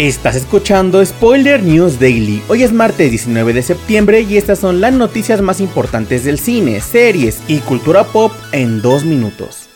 Estás escuchando Spoiler News Daily. Hoy es martes 19 de septiembre y estas son las noticias más importantes del cine, series y cultura pop en dos minutos.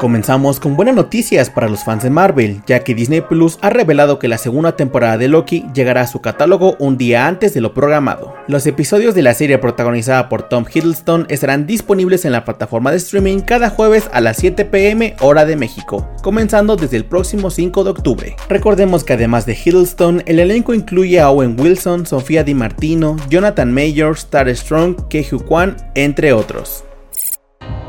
Comenzamos con buenas noticias para los fans de Marvel, ya que Disney Plus ha revelado que la segunda temporada de Loki llegará a su catálogo un día antes de lo programado. Los episodios de la serie protagonizada por Tom Hiddleston estarán disponibles en la plataforma de streaming cada jueves a las 7 pm hora de México, comenzando desde el próximo 5 de octubre. Recordemos que además de Hiddleston, el elenco incluye a Owen Wilson, Sofía Di Martino, Jonathan Majors, Star Strong, Keju Kwan, entre otros.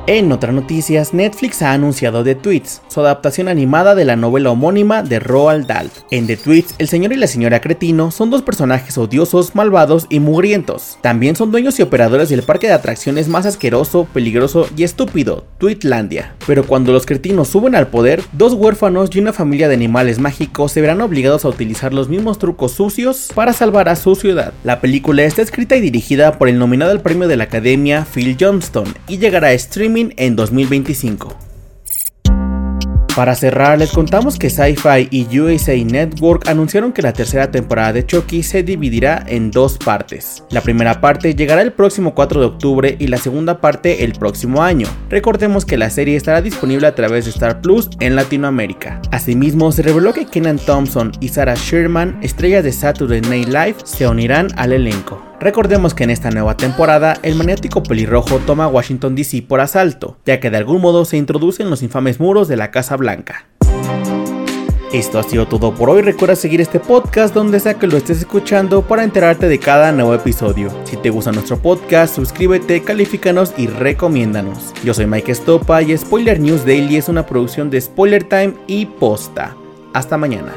En otras noticias, Netflix ha anunciado The Tweets, su adaptación animada de la novela homónima de Roald Dahl. En The Tweets, el señor y la señora Cretino son dos personajes odiosos, malvados y mugrientos. También son dueños y operadores del parque de atracciones más asqueroso, peligroso y estúpido, Tweetlandia. Pero cuando los cretinos suben al poder, dos huérfanos y una familia de animales mágicos se verán obligados a utilizar los mismos trucos sucios para salvar a su ciudad. La película está escrita y dirigida por el nominado al premio de la Academia Phil Johnston y llegará a streaming en 2025. Para cerrar, les contamos que Sci-Fi y USA Network anunciaron que la tercera temporada de Chucky se dividirá en dos partes. La primera parte llegará el próximo 4 de octubre y la segunda parte el próximo año. Recordemos que la serie estará disponible a través de Star Plus en Latinoamérica. Asimismo, se reveló que Kenan Thompson y Sarah Sherman, estrellas de Saturday Night Live, se unirán al elenco. Recordemos que en esta nueva temporada el maniático pelirrojo toma Washington DC por asalto, ya que de algún modo se introduce en los infames muros de la Casa Blanca. Esto ha sido todo por hoy. Recuerda seguir este podcast donde sea que lo estés escuchando para enterarte de cada nuevo episodio. Si te gusta nuestro podcast, suscríbete, califícanos y recomiéndanos. Yo soy Mike Estopa y Spoiler News Daily es una producción de Spoiler Time y Posta. Hasta mañana.